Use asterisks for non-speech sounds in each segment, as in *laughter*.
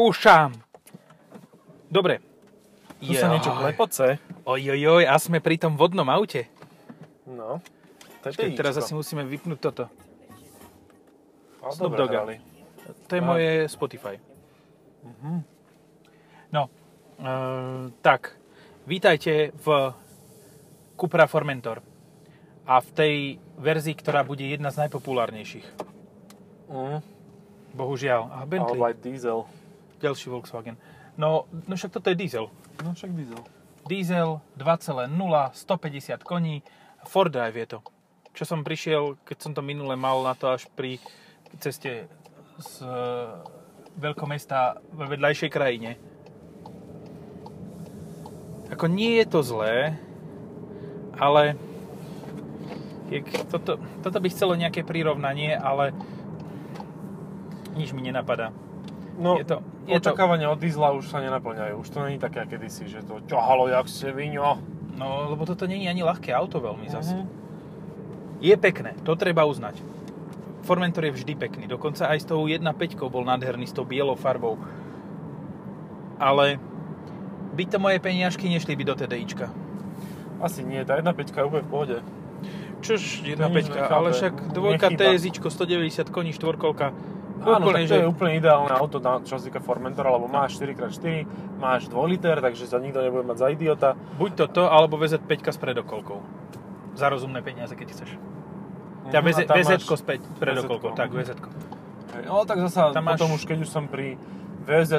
Púšam. Dobre. Tu sa niečo klepoce. Ojojoj, a sme pri tom vodnom aute. No. To je Počkej, teraz asi musíme vypnúť toto. Ale Snoop Dogga. To je moje Spotify. No, e, tak, vítajte v Cupra Formentor. A v tej verzii, ktorá bude jedna z najpopulárnejších. Mm. Bohužiaľ. A Bentley, Alebo aj diesel. Ďalší Volkswagen. No, no však toto je diesel. No však diesel. Diesel 2.0, 150 koní, Ford Drive je to. Čo som prišiel, keď som to minule mal na to až pri ceste z e, veľkomesta ve vedľajšej krajine. Ako nie je to zlé, ale je, toto, toto by chcelo nejaké prirovnanie, ale nič mi nenapadá. No, Je to- je to- očakávania od diesla už sa nenaplňajú. Už to není také, kedysi, že to ťahalo jak se viňo. No, lebo toto je ani ľahké auto veľmi zase. Mhm. Je pekné, to treba uznať. Formentor je vždy pekný, dokonca aj s tou 1.5 bol nádherný, s tou bielou farbou. Ale by to moje peniažky nešli by do TDIčka. Asi nie, tá 1.5 je úplne v pohode. Čož nič 1.5, nechápe, ale však dvojka. TSIčko, 190 koní, štvorkolka. Áno, úplne, tak to je úplne ideálne auto, na, čo sa týka Formentora, lebo máš 4x4, máš 2 liter, takže sa nikto nebude mať za idiota. buď toto, alebo VZ5 s predokolkou. Za rozumné peniaze, keď chceš. Mhm, VZ, VZ s pre- predokolkou, tak VZ. No tak zasa Tam máš- potom už keď už som pri vz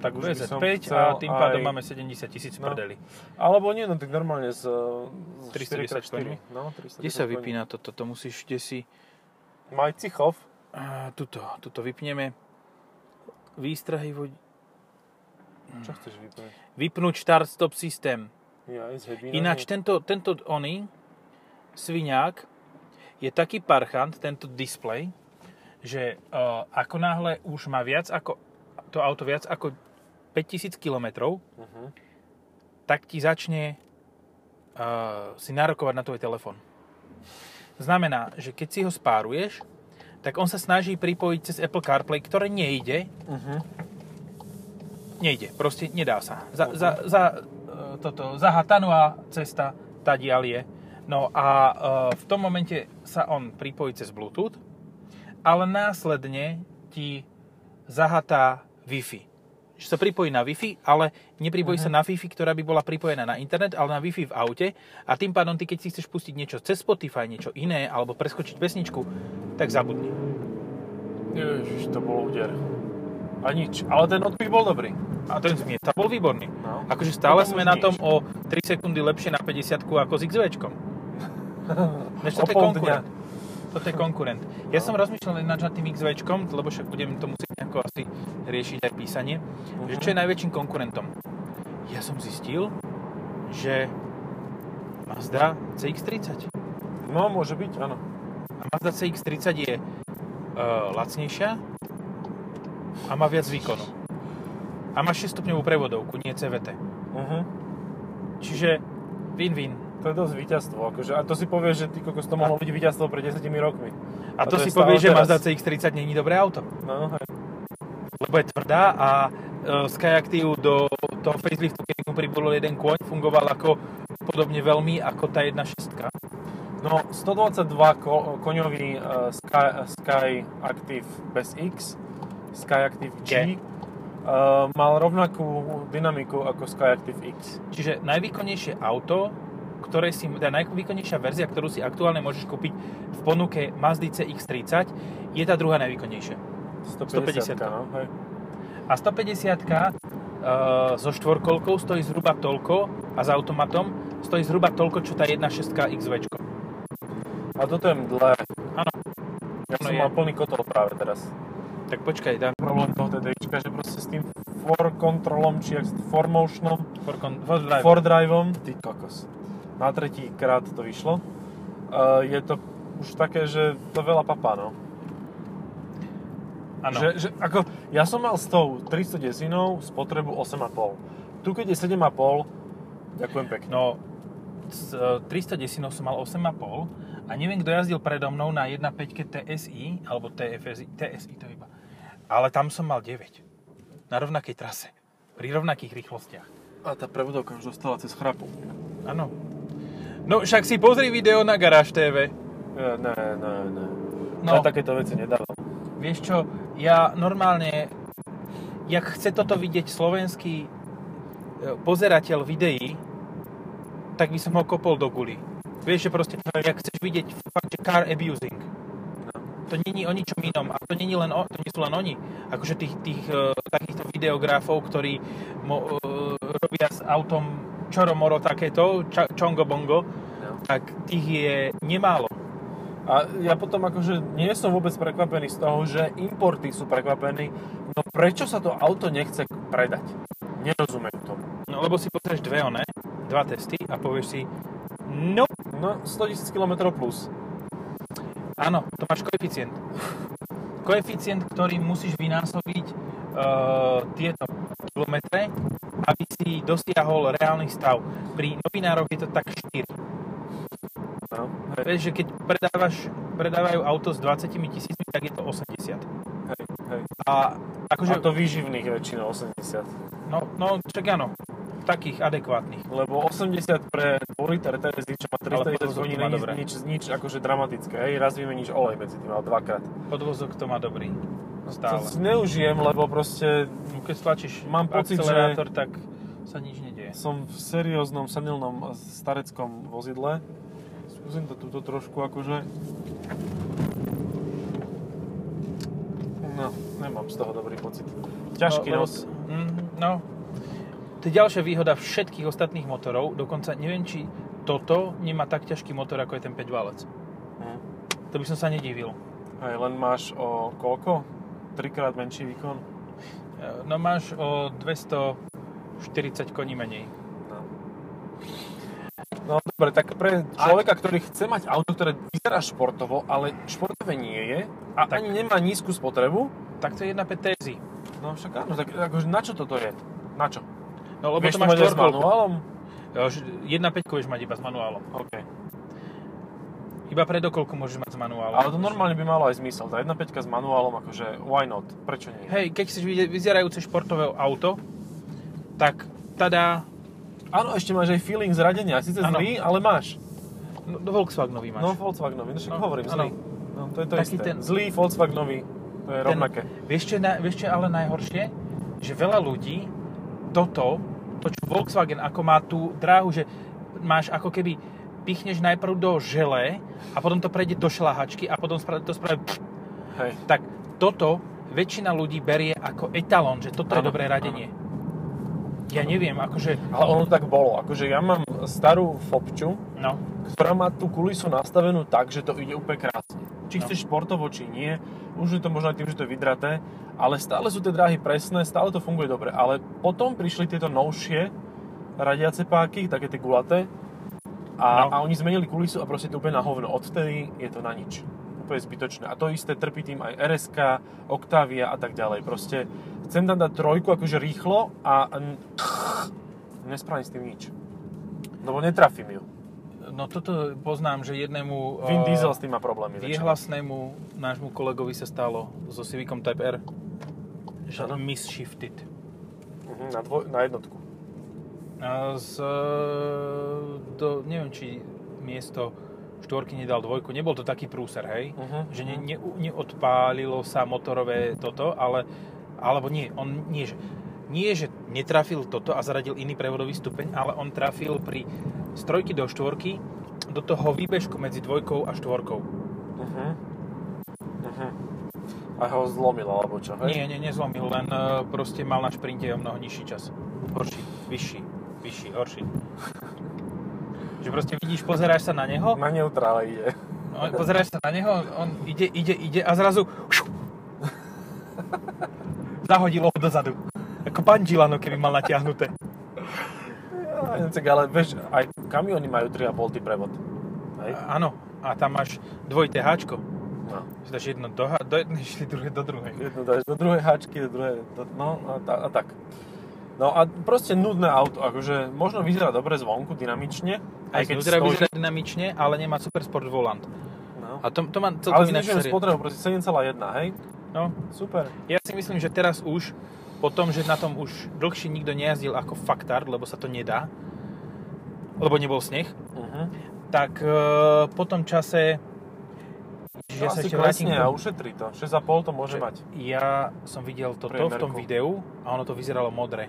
Tak Už by som VZ5 chcel a tým pádom aj- máme 70 tisíc No. prdeli. Alebo nie, no tak normálne z, z 310 4x4. No, 310 Kde sa vypína toto? To musíš, kde si... Maj Cichov. A, tuto, tuto vypneme. Výstrahy vodi... Čo chceš vypnúť? Vypnúť start-stop systém. Ja. Ináč tento, tento oný sviňák je taký parchant, tento displej, že uh, ako náhle už má viac ako to auto viac ako 5000 km, Uh-huh. tak ti začne uh, si nárokovať na tvoj telefón. Znamená, že keď si ho spáruješ, tak on sa snaží pripojiť cez Apple CarPlay, ktoré nejde. Uh-huh. Nejde, proste nedá sa. Za, za, za, e, toto, zahatanua cesta tadiaľ je. No a e, v tom momente sa on pripojí cez Bluetooth, ale následne ti zahatá Wi-Fi. Že sa pripojí na Wi-Fi, ale nepripojí sa na Wi-Fi, ktorá by bola pripojená na internet, ale na Wi-Fi v aute a tým pádom ty, keď si chceš pustiť niečo cez Spotify, niečo iné, alebo preskočiť pesničku, tak zabudni. Ježiš, to bol úder. A nič. Ale ten odpich bol dobrý. A ten zmieta bol výborný. No. Akože stále Potom sme na nič. tom o 3 sekundy lepšie na 50 ako s XVčkom. Než *laughs* O toto je konkurent. Toto je konkurent. Ja som rozmýšľal ináč nad tým XVčkom, lebo však budem to musieť nejako asi riešiť aj písanie, že čo je najväčším konkurentom. Ja som zistil, že Mazda CX-30. No, môže byť, áno. A Mazda CX-30 je uh, lacnejšia a má viac výkonu. A má 6 stupňovú prevodovku, nie CVT. Uh-huh. Čiže win-win. To je dosť víťazstvo. Akože, a to si povieš, že ty kokos to mohlo byť víťazstvo pred 10 rokmi. A, to, je si povie, že. Mazda CX-30 není dobré auto. No, hej. Lebo je tvrdá a uh, Skyactiv do toho faceliftu, keď mu pribudol jeden kôň, fungoval ako podobne veľmi ako tá 1.6. No, 122 ko- koňový uh, Sky, Sky Active bez X, Sky Active G, G. uh, mal rovnakú dynamiku ako Sky Active X. Čiže najvýkonnejšie auto, ktoré si, tá najvýkonnejšia verzia, ktorú si aktuálne môžeš kúpiť v ponuke Mazdy CX-30, je tá druhá najvýkonnejšia. 150, 150. no, hej. A 150 uh, so štvorkolkou stojí zhruba toľko a s automatom stojí zhruba toľko, čo tá 1.6 XV. A toto je mdlé. Áno. Ja som je. mal plný kotol práve teraz. Tak počkaj, dám Problém toho TDIčka, že proste s tým for kontrolom, či jak for motionom, for, con- for drive. for driveom, ty kokos. Na tretí krát to vyšlo. Uh, je to už také, že to veľa papá, no. Áno. Že, že, ako, ja som mal s tou 300 desinou spotrebu 8,5. Tu keď je 7,5, ďakujem pekne. No, z e, 300 desinov som mal 8,5 a neviem, kto jazdil predo mnou na 1.5 TSI, alebo TFSI, TSI to iba. Ale tam som mal 9. na rovnakej trase. Pri rovnakých rýchlostiach. A tá prevodovka už dostala cez chrapu. Áno. No však si pozri video na Garáž TV. Ja, ne, ne, ne. No. Ja takéto veci nedávam. Vieš čo, ja normálne, jak chce toto vidieť slovenský e, pozerateľ videí, tak by som ho kopol do guli. Vieš, že proste, jak chceš vidieť fakt, že car abusing. To není o ničom inom. A to, není len o, to nie sú len oni. Akože tých, tých uh, takýchto videografov, ktorí mo, robia s autom čoromoro takéto, ča, čongo bongo, No. tak tých je nemálo. A ja potom akože nie som vôbec prekvapený z toho, že importy sú prekvapení. No prečo sa to auto nechce predať? Nerozumiem tomu. No lebo si pozrieš dve one, dva testy a povieš si, no, No 100 000 km plus. áno, to máš koeficient. Koeficient, ktorý musíš vynásobiť uh, tieto kilometre, aby si dosiahol reálny stav. Pri novinároch je to tak 4. No, hej, Vieš, že keď predávaš, predávajú auto s 20 tisícmi, tak je to 80. hej, hej. A akože, A to výživných väčšinou 80. no, no, čak áno, takých adekvátnych. Lebo 80 pre 2 liter TSI, čo má Ale 310 podvozok koní, to má není dobre. nič, nič akože dramatické. Hej, raz vymeníš olej medzi tým, ale dvakrát. Podvozok to má dobrý. To Stále. si neužijem, lebo proste No, Keď stlačíš Mám pocit, že- akcelerátor, tak sa nič nedieje. som v serióznom, senilnom, stareckom vozidle. Skúsim to túto trošku akože... No, nemám z toho dobrý pocit. Ťažký No, nos. Mm, no. To je ďalšia výhoda všetkých ostatných motorov. Dokonca neviem, či toto nemá tak ťažký motor, ako je ten 5 válec. Hm. To by som sa nedivil. Hej, len máš o koľko? Trikrát menší výkon? E, No máš o 240 koní menej. No. No dobre, tak pre človeka, ktorý chce mať auto, ktoré vyzerá športovo, ale športové nie je a Tak. ani nemá nízku spotrebu, Tak to je 1.5 TSI. no však áno, tak akože na čo toto je? Na čo? No lebo Vieš to máš aj s manuálom? Jo, že 1.5 vieš mať iba s manuálom. OK. Iba predokolku môžeš mať s manuálom. Ale to normálne by malo aj zmysel. Tá 1.5 s manuálom, akože why not? Prečo nie? Hej, keď chceš vyzerajúce športové auto, tak tada, Áno, ešte máš aj feeling zradenia. Sice Áno. zlý, ale máš. no, do Volkswagenový máš. No, Volkswagenový, no však No, hovorím, zlý. No, to je to Taký isté. ten- Zlý Volkswagenový, to je rovnaké. Vieš čo, na, vieš čo ale najhoršie? Že veľa ľudí toto, to čo Volkswagen, ako má tú dráhu, že máš ako keby pichneš najprv do žele a potom to prejde do šlahačky a potom to spraví. Hej. tak toto väčšina ľudí berie ako etalón, že toto je Áno, dobré radenie. Ja neviem, akože, Ale ono tak bolo. Akože ja mám starú Fopču, no, ktorá má tú kulisu nastavenú tak, že to ide úplne krásne. Či No. chceš športovo, či nie. Už je to možno aj tým, že to je vydraté, ale stále sú tie dráhy presné, stále to funguje dobre. Ale potom prišli tieto novšie radiace páky, také tie gulaté, a, No. a oni zmenili kulisu a proste to úplne na hovno. Odvtedy je to na nič. Úplne zbytočné. A to isté trpí tým aj RSK, Octavia a tak ďalej. Proste chcem tam dať trojku akože rýchlo a nespravím s tým nič. Lebo netrafím ju. no toto poznám, že jednému Vin eh, Diesel s tým má problémy. Viehlasnému nášmu kolegovi sa stalo so Civicom Type R, že Áno. misshifted. Mhm, na, dvoj, na jednotku. Z, e, do, neviem, či miesto štvorky nedal dvojku. Nebol to taký prúser, hej? Uh-huh. Že ne, ne, neodpálilo sa motorové toto, ale, alebo nie, on nie, že, nie, že netrafil toto a zaradil iný prevodový stupeň, ale on trafil pri z trojky do štvorky do toho výbežku medzi dvojkou a štvorkou. Uh-huh. Uh-huh. A ho zlomil, alebo čo, hej? Nie, nie, nezlomil, len e, proste mal na šprinte o mnoho nižší čas. Horší, vyšší, vyšší, horší. že proste vidíš, pozeráš sa na neho, Na neutrále ide. no, pozeráš sa na neho, on ide, ide, ide a zrazu šu, zahodilo ho dozadu. Ako pandžilano, keby mal natiahnuté. Ja, ale vieš, aj kamiony majú 3,5 T prevod. Hej? A- Áno, a tam máš dvojité háčko. No. Dáš jedno do, do jednej, *laughs* šli druhé do druhej. Jednu dáš do druhej háčky, do druhej, do, no a, ta, a tak. No a proste nudné auto, akože možno vyzerá dobre zvonku, dynamične, aj keď vyzerá, vyzerá dynamične, ale nemá super sport volant. No. A to, to má Ale celkom ináč znižujem spotrebu, proste 7,1, hej? No, Super. ja si myslím, že teraz už potom, že na tom už dlhšie nikto nejazdil ako faktard, lebo sa to nedá, lebo nebol sneh, Uh-huh. tak e, po tom čase, že Ja sa ešte vrátim a ušetrí to. 6,5 to môže že mať. Ja som videl toto v tom videu a ono to vyzeralo modré.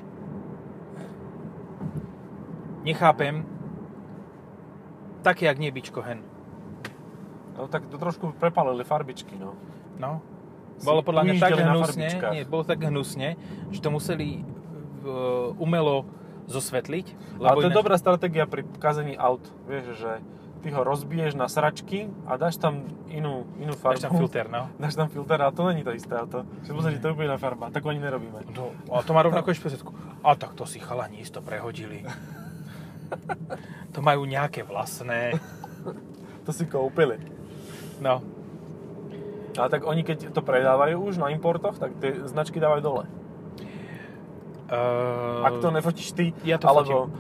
Nechápem, také jak nie bičko hen. No tak to trošku prepálili farbičky, no. No. Bolo podľa mňa tak hnusne, nie, bolo tak hnusne, že to museli uh, umelo zosvetliť. Ale to je ináč- dobrá stratégia pri kazení aut. Vieš, že ty ho rozbiješ na sračky a dáš tam inú, inú farbu. Dáš tam filter, no. *laughs* Dáš tam filter a to není to isté auto. Že pozri, to je úplne farba. Tak ani nerobíme. No, a to má rovnako špecifickú. A tak to si chalani isto prehodili. *laughs* to majú nejaké vlastné. To si kúpili. No. A tak oni keď to predávajú už na importoch, tak tie značky dávajú dole. Uh, Ak to nefotíš ty, ja to alebo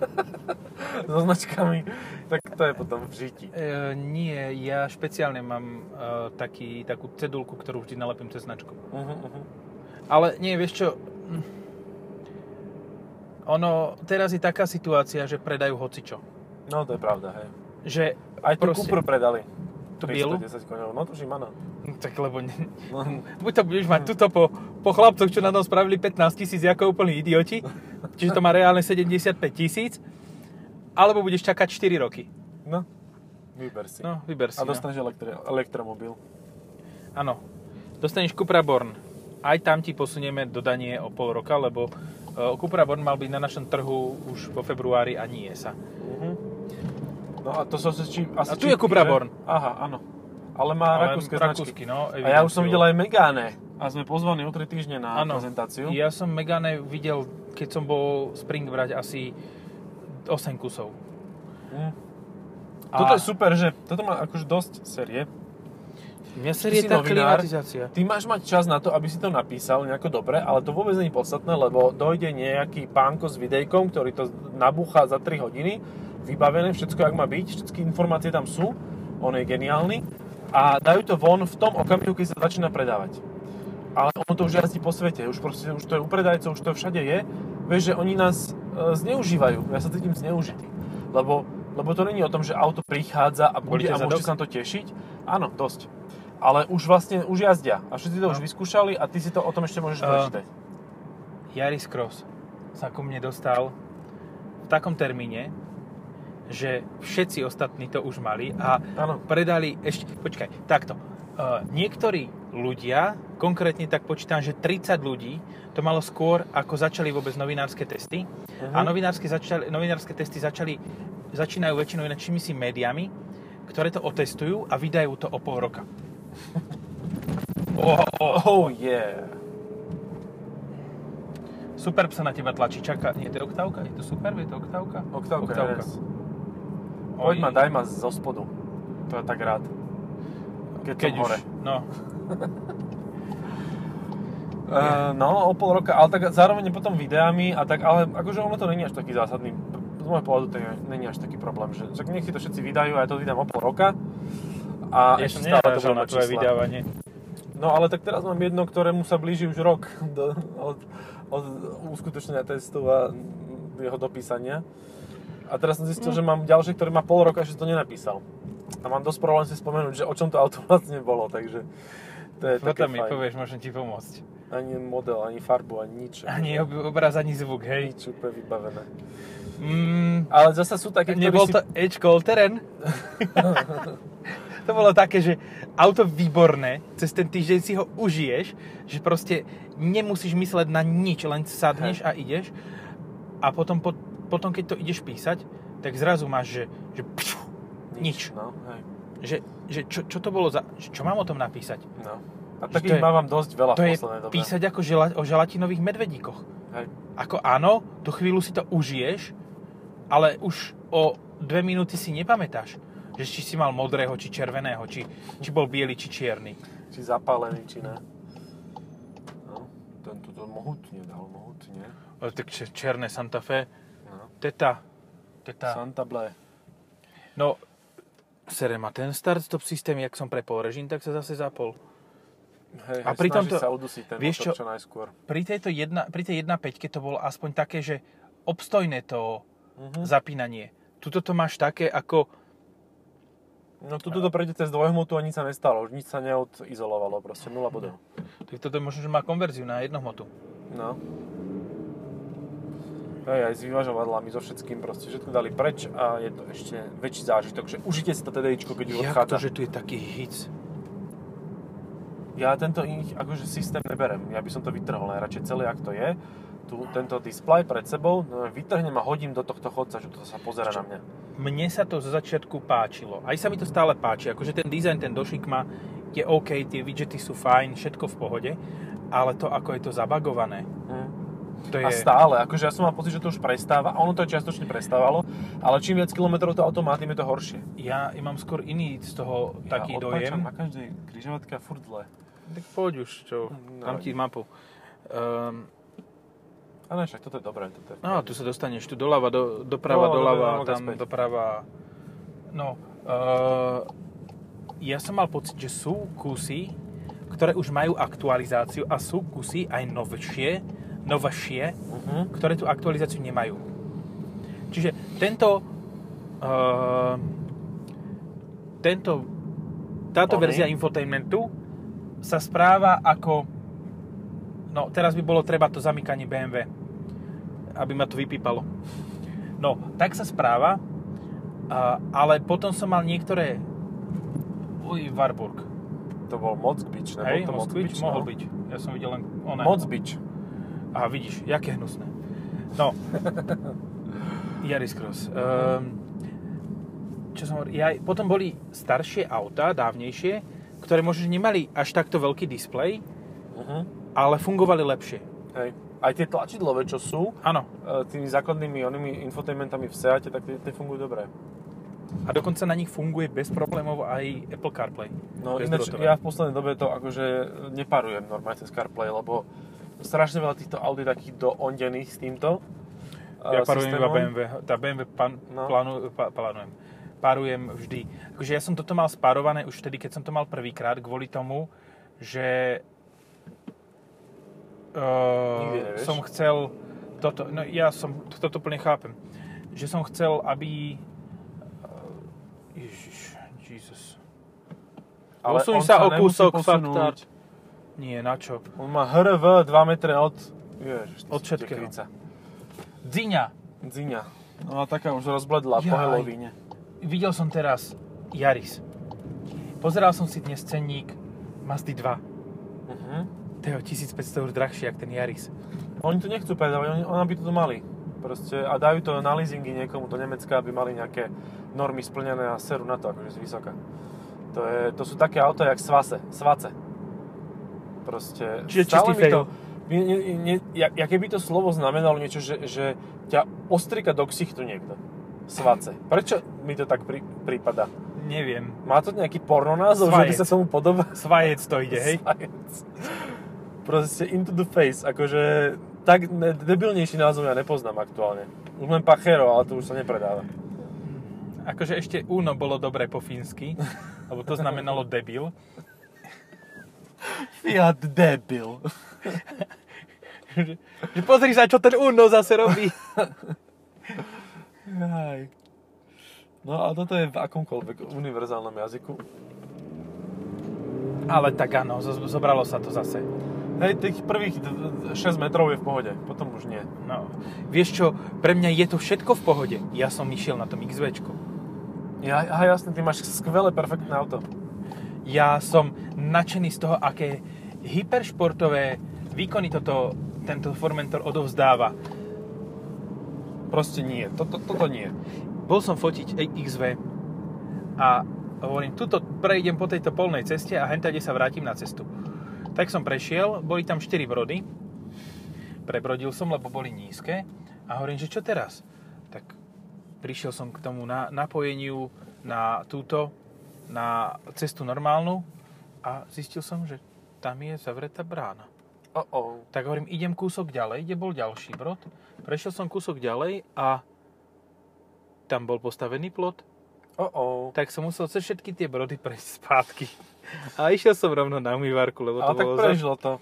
*laughs* so značkami, tak to je potom v žiti. Uh, nie, ja špeciálne mám uh, taký, takú cedulku, ktorú vždy nalepím cez značku. Uh-huh, uh-huh. Ale nie, vieš čo, hm. Ono, teraz je taká situácia, že predajú hocičo. No to je pravda, hej. Že Aj tú proste- Cupru predali. Tú bielu? 310 koňov. No tuším, áno. Tak lebo ne, No, *laughs* buď to budeš mať tuto po, po chlapcoch, čo na tom spravili 15 tisíc ako úplní idioti, čiže to má reálne 75 tisíc, alebo budeš čakať 4 roky. no. Vyber si. No, vyber si. A dostaneš elektri- elektromobil. No. Áno. Dostaneš Cupra Born. Aj tam ti posunieme dodanie o pol roka, lebo Cupra Born mal byť na našom trhu už vo februári a nie sa. Uh-huh. No a to sú asi... asi A tu je Cupra Born. Aha, áno. Ale má Ale rakúske rakúsky, značky. no, a ja už som videl aj Megane. A sme pozvaní o 3 týždne na Áno. prezentáciu. Ja som Megane videl, keď som bol Spring brať asi 8 kusov. Hm. A Toto je super, že toto má akože dosť série. Mňa série si tá novinár. klimatizácia. Ty máš mať čas na to, aby si to napísal nejako dobre, ale to vôbec nie je podstatné, lebo dojde nejaký pánko s videjkom, ktorý to nabúcha za 3 hodiny, vybavené, všetko jak má byť, všetky informácie tam sú, on je geniálny a dajú to von v tom okamihu, keď sa začína predávať. Ale on to už jazdí po svete, už, proste, už to je u predajcov, už to všade je. Vieš, že oni nás e, zneužívajú, ja sa cítim zneužitý. Lebo, lebo to není o tom, že auto prichádza a bude Bolíte a môžete sa na to tešiť. Áno, dosť. Ale už vlastne, už jazdia. A všetci to No. už vyskúšali a ty si to o tom ešte môžeš Uh, prečítať. Yaris Cross sa ku mne dostal v takom termíne, že všetci ostatní to už mali a Áno. predali ešte, počkaj, takto. Uh, niektorí ľudia, konkrétne tak počítam, že 30 ľudí, to malo skôr, ako začali vôbec novinárske testy. Mhm. A novinárske, začali, novinárske testy začali, začínajú väčšinou inačími si médiami, ktoré to otestujú a vydajú to o pol roka. Oh, oh, Oh yeah. Superb sa na teba tlačí, čaká. Nie, to je oktávka? Je to Superb? Je to oktávka? Oktávka, Oktávka. yes. Poď ma, daj ma zo spodu. To je tak rád. Keď, Keď som hore. už, no. Uh, *laughs* no, o pol roka, ale tak zároveň potom videami a tak, ale akože ono to není až taký zásadný, z môjho pohľadu to není až taký problém, že však nech si to všetci vydajú a ja to vydám o pol roka a Ja ešte som stále to na tvoje vydávanie. No ale tak teraz mám jedno, ktorému sa blíži už rok *laughs* do, od, od uskutočnenia testu a jeho dopísania. A teraz som zistil, že mám ďalšie, ktorý má pol roka, že to nenapísal. A mám dosť problém si spomenúť, že o čom to auto *laughs* vlastne bolo, takže to je také Potom mi fajn. povieš, môžem ti pomôcť. Ani model, ani farbu, ani nič. Ani ob- obraz, ani zvuk, hej. Nič úplne vybavené. Mm, Ale zasa sú také, nebol si... to Edge Call *laughs* Terén? To bolo také, že auto výborné, cez ten týždeň si ho užiješ, že proste nemusíš mysleť na nič, len sadneš a ideš. A potom, po, potom keď to ideš písať, tak zrazu máš, že, že pšu, nič. No, hej. Že, že čo, čo to bolo za... Čo mám o tom napísať? No. A takých to je- mávam dosť veľa To v poslednej dobe. písať ako žela, o želatinových medvedíkoch. Hej. Ako áno, tú chvíľu si to užiješ, ale už o dve minúty si nepamätáš, že či si mal modrého, či červeného, či, či bol biely, či čierny. Či zapálený, či ne. No, tento to mohutne dal, mohutne. Ale tak černé Santa Fe, No. teta, teta. Santa Ble. No, sere ma ten start-stop systém, jak som prepol režim, tak sa zase zapol. Hej, A hej, pritom snaží to- sa udusiť ten vieš čo? čo najskôr. Pri, tejto jedna, pri tej 1.5 to bolo aspoň také, že obstojné to Mhm. zapínanie. Tuto to máš také ako... No tu to prejde cez dvojhmotu a nič sa nestalo, už nič sa neodizolovalo, proste nula bodov. Tak toto možno, že má konverziu na jednohmotu. No. Hej, aj s vyvažovadlami, so všetkým proste, všetko dali preč a je to ešte väčší zážitok, že užite si to TDIčko, keď už Jak to, odchádza. že tu je taký hic? Ja tento ich akože systém neberem, ja by som to vytrhol najradšej celé, ak to je. Tu, tento display pred sebou, no, vytrhnem a hodím do tohto chodca, že to sa pozera na mňa. Mne sa to zo začiatku páčilo. Aj sa mi to stále páči. Akože ten dizajn, ten došik má, je OK, tie widgety sú fajn, všetko v pohode. Ale to, ako je to zabagované, Hm. to je... A stále, akože ja som mal pocit, že to už prestáva, a ono to aj čiastočne prestávalo, ale čím viac kilometrov to auto má, tým je to horšie. Ja, mám skôr iný z toho taký ja dojem. odpáčam na každej križovatke a furt zle. Tak poď už, čo, No, dám ti mapu. Um, Ne, však toto je dobré. Toto je no, tu sa dostaneš, tu doľava, do, doprava, No, doľava, no, tam späť. doprava. No, uh, ja som mal pocit, že sú kusy, ktoré už majú aktualizáciu a sú kusy aj novšie, novšie, Mhm. ktoré tú aktualizáciu nemajú. Čiže tento uh, tento táto Oný? verzia infotainmentu sa správa ako no teraz by bolo treba to zamykanie BMW aby ma to vypípalo. No, tak sa správa, ale potom som mal niektoré uj, Warburg. To bol Moc Beach, nebol Hej, to Moc Moskvič, Beach? mohol no? byť. Ja som videl len oné. Moc Beach. A vidíš, jaké hnusné. No. Yaris Cross. Um, čo som hovoril, ja, potom boli staršie auta, dávnejšie, ktoré možno nemali až takto veľký displej, Mhm. ale fungovali lepšie. Hej. Aj tie tlačidlové, čo sú, Áno. e, tými základnými onými infotainmentami v Seate, tak tie, tie fungujú dobre. A dokonca na nich funguje bez problémov aj Apple CarPlay. No ináč, ja v poslednej dobe to akože neparujem normálne cez CarPlay, lebo strašne veľa týchto aut je takých doondených s týmto Ja e, parujem iba. BMW. Tá BMW pan, No. plánu, pa, plánujem. Parujem vždy. Akože ja som toto mal spárované už vtedy, keď som to mal prvýkrát, kvôli tomu, že uh, nevieš. som chcel toto, no ja som toto plne chápem, že som chcel, aby uh, Ježiš, Jesus. Ale Posuň on sa o kúsok, faktár. Nie, na čo? On má HRV 2 metre od... Ježiš, Od všetkého. Dziňa. Dziňa. No a taká už rozbledla po. Halloweene. Videl som teraz Yaris. Pozeral som si dnes cenník Mazdy 2. Mhm. To je o 1500 eur drahšie, jak ten Yaris. Oni to nechcú predávať, oni, ona by to mali. Proste, a dajú to na leasingy niekomu do Nemecka, aby mali nejaké normy splnené a seru na to, akože z vysoka. To, je, to sú také auta, jak svase, svace. Proste... Čiže stále čistý mi to, nie, nie, nie, ja, ja keby to slovo znamenalo niečo, že, že ťa ostrika do ksichtu niekto. Svace. Prečo mi to tak pri, prípada? Neviem. Má to nejaký porno názov, že by Svajec. sa tomu podobá? Svajec to ide, hej? Science. Proste into the face, akože tak ne- debilnejší názov ja nepoznám aktuálne. Už len Pachero, ale to už sa nepredáva. Akože ešte Uno bolo dobré po fínsky, lebo to znamenalo debil. Fiat debil. že, *laughs* že pozri sa, čo ten Uno zase robí. Aj. No a toto je v akomkoľvek univerzálnom jazyku. Ale tak áno, zo- zobralo sa to zase. Hej, tých prvých d- d- 6 metrov je v pohode, potom už nie. No, vieš čo, pre mňa je to všetko v pohode. Ja som išiel na tom XVčku. Ja, aha, jasne, ty máš skvelé, perfektné auto. Ja som nadšený z toho, aké hyperšportové výkony toto, tento Formentor odovzdáva. Proste nie, toto, toto nie. Bol som fotiť XV a hovorím, tuto prejdem po tejto polnej ceste a hentade sa vrátim na cestu. Tak som prešiel, boli tam 4 brody, prebrodil som, lebo boli nízke a hovorím, že čo teraz? Tak prišiel som k tomu na, napojeniu na túto, na cestu normálnu a zistil som, že tam je zavretá brána. Oh, oh. Tak hovorím, idem kúsok ďalej, kde bol ďalší brod. Prešiel som kúsok ďalej a tam bol postavený plot. Oh, oh. tak som musel cez všetky tie brody prejsť spátky. A išiel som rovno na umývarku, lebo to Ale tak bolo... za- prežilo to.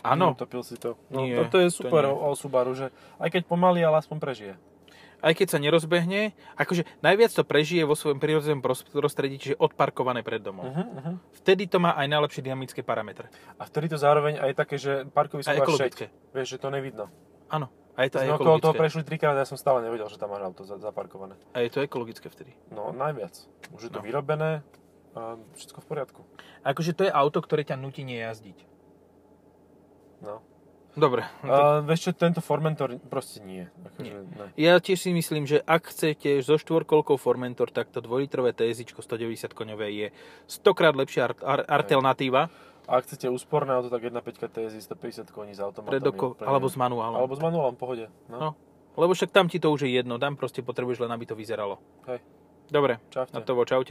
Áno, Utopil si to. No, Nie, toto je to super nie. o, Subaru, že aj keď pomaly, ale aspoň prežije. aj keď sa nerozbehne, akože najviac to prežije vo svojom prírodzenom pros- prostredí, čiže odparkované pred domom. Uh-huh, uh-huh. Vtedy to má aj najlepšie dynamické parametre. A vtedy to zároveň aj také, že parkovisko má. Vieš, že to nevidno. Áno, a je to aj okolo toho prešli trikrát a ja som stále nevedel, že tam máš auto za- zaparkované. A je to ekologické vtedy. No, najviac. Už je to No. vyrobené a všetko v poriadku. Akože to je auto, ktoré ťa nutí nejazdiť. No. Dobre. no A vieš čo, tento Formentor proste nie. Akože, ne. Ja tiež si myslím, že ak chcete zo štvorkolkou Formentor, tak to dvojlitrové TSI 190 koňové je stokrát lepšia ar- ar- alternatíva A ak chcete úsporné auto, tak 1.5 TSI 150 koní s automatom. pred oko, je úplne- alebo s manuálom. Alebo s manuálom, pohode. No. No. Lebo však tam ti to už je jedno, tam proste potrebuješ len, aby to vyzeralo. Hej. Dobre, Čaute. na to čaute.